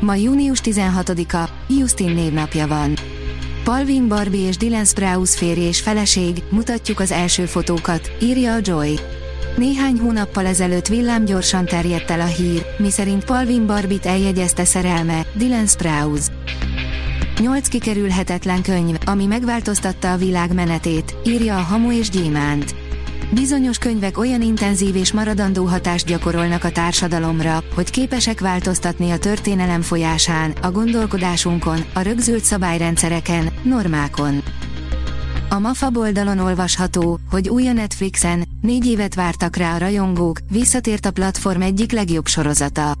Ma június 16-a, Justin névnapja van. Palvin Barbie és Dylan Sprouse férj és feleség, mutatjuk az első fotókat, írja a Joy. Néhány hónappal ezelőtt villámgyorsan terjedt el a hír, miszerint Palvin Barbit eljegyezte szerelme, Dylan Sprouse. Nyolc kikerülhetetlen könyv, ami megváltoztatta a világ menetét, írja a Hamu és Gyémánt. Bizonyos könyvek olyan intenzív és maradandó hatást gyakorolnak a társadalomra, hogy képesek változtatni a történelem folyásán, a gondolkodásunkon, a rögzült szabályrendszereken, normákon. A MAFA oldalon olvasható, hogy új a Netflixen, négy évet vártak rá a rajongók, visszatért a platform egyik legjobb sorozata.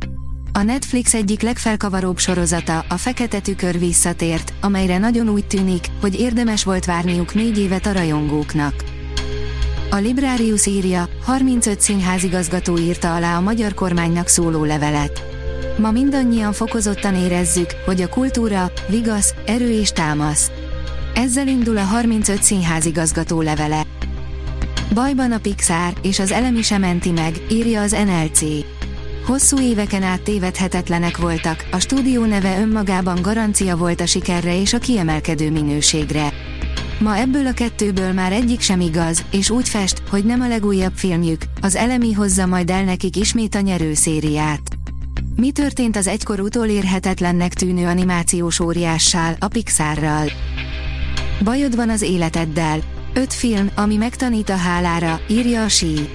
A Netflix egyik legfelkavaróbb sorozata, a Fekete Tükör visszatért, amelyre nagyon úgy tűnik, hogy érdemes volt várniuk négy évet a rajongóknak. A Librarius írja, 35 színházigazgató írta alá a magyar kormánynak szóló levelet. Ma mindannyian fokozottan érezzük, hogy a kultúra, vigasz, erő és támasz. Ezzel indul a 35 színházigazgató levele. Bajban a Pixar, és az elemi sem menti meg, írja az NLC. Hosszú éveken át tévedhetetlenek voltak, a stúdió neve önmagában garancia volt a sikerre és a kiemelkedő minőségre. Ma ebből a kettőből már egyik sem igaz, és úgy fest, hogy nem a legújabb filmjük, az elemi hozza majd el nekik ismét a nyerőszériát. Mi történt az egykor utolérhetetlennek tűnő animációs óriással, a Pixarral? Bajod van az életeddel. Öt film, ami megtanít a hálára, írja a sí.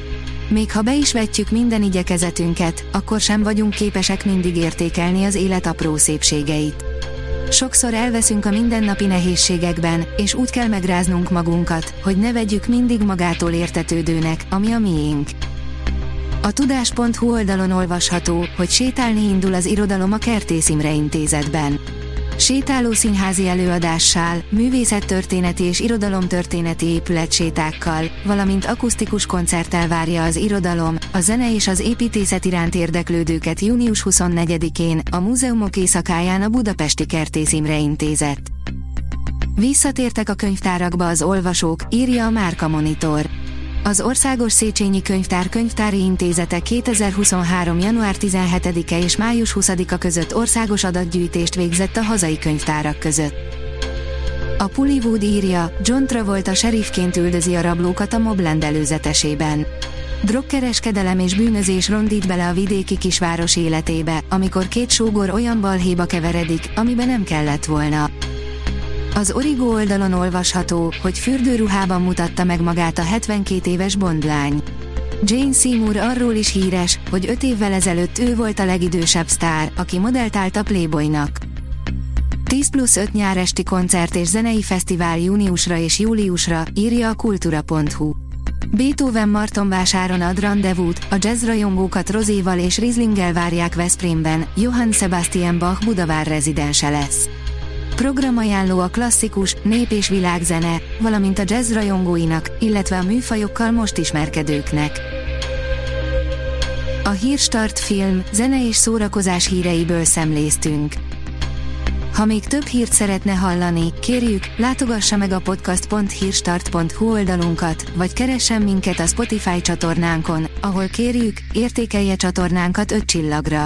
Még ha be is vetjük minden igyekezetünket, akkor sem vagyunk képesek mindig értékelni az élet apró szépségeit. Sokszor elveszünk a mindennapi nehézségekben, és úgy kell megráznunk magunkat, hogy ne vegyük mindig magától értetődőnek, ami a miénk. A tudás.hu oldalon olvasható, hogy sétálni indul az irodalom a Kertész Imre intézetben. Sétáló színházi előadással, művészettörténeti és irodalomtörténeti épületsétákkal, valamint akusztikus koncerttel várja az irodalom, a zene és az építészet iránt érdeklődőket június 24-én a Múzeumok éjszakáján a Budapesti Kertész Imre Intézet. Visszatértek a könyvtárakba az olvasók, írja a Márka Monitor. Az Országos Széchenyi Könyvtár Könyvtári Intézete 2023. január 17-e és május 20-a között országos adatgyűjtést végzett a hazai könyvtárak között. A Pullywood írja, John Travolta sheriffként üldözi a rablókat a Mobland előzetesében. Drogkereskedelem és bűnözés rondít bele a vidéki kisváros életébe, amikor két sógor olyan balhéba keveredik, amiben nem kellett volna. Az Origo oldalon olvasható, hogy fürdőruhában mutatta meg magát a 72 éves bondlány. Jane Seymour arról is híres, hogy 5 évvel ezelőtt ő volt a legidősebb sztár, aki modellt állt a Playboynak. 10 plusz 5 nyáresti koncert és zenei fesztivál júniusra és júliusra, írja a kultura.hu. Beethoven Martonvásáron ad rendezvút, a jazzrajongókat Rozéval és Rizlinggel várják Veszprémben, Johann Sebastian Bach Budavár rezidense lesz. Programajánló a klasszikus, nép és világzene, valamint a jazz rajongóinak, illetve a műfajokkal most ismerkedőknek. A Hírstart film, zene és szórakozás híreiből szemléztünk. Ha még több hírt szeretne hallani, kérjük, látogassa meg a podcast.hírstart.hu oldalunkat, vagy keressen minket a Spotify csatornánkon, ahol kérjük, értékelje csatornánkat 5 csillagra.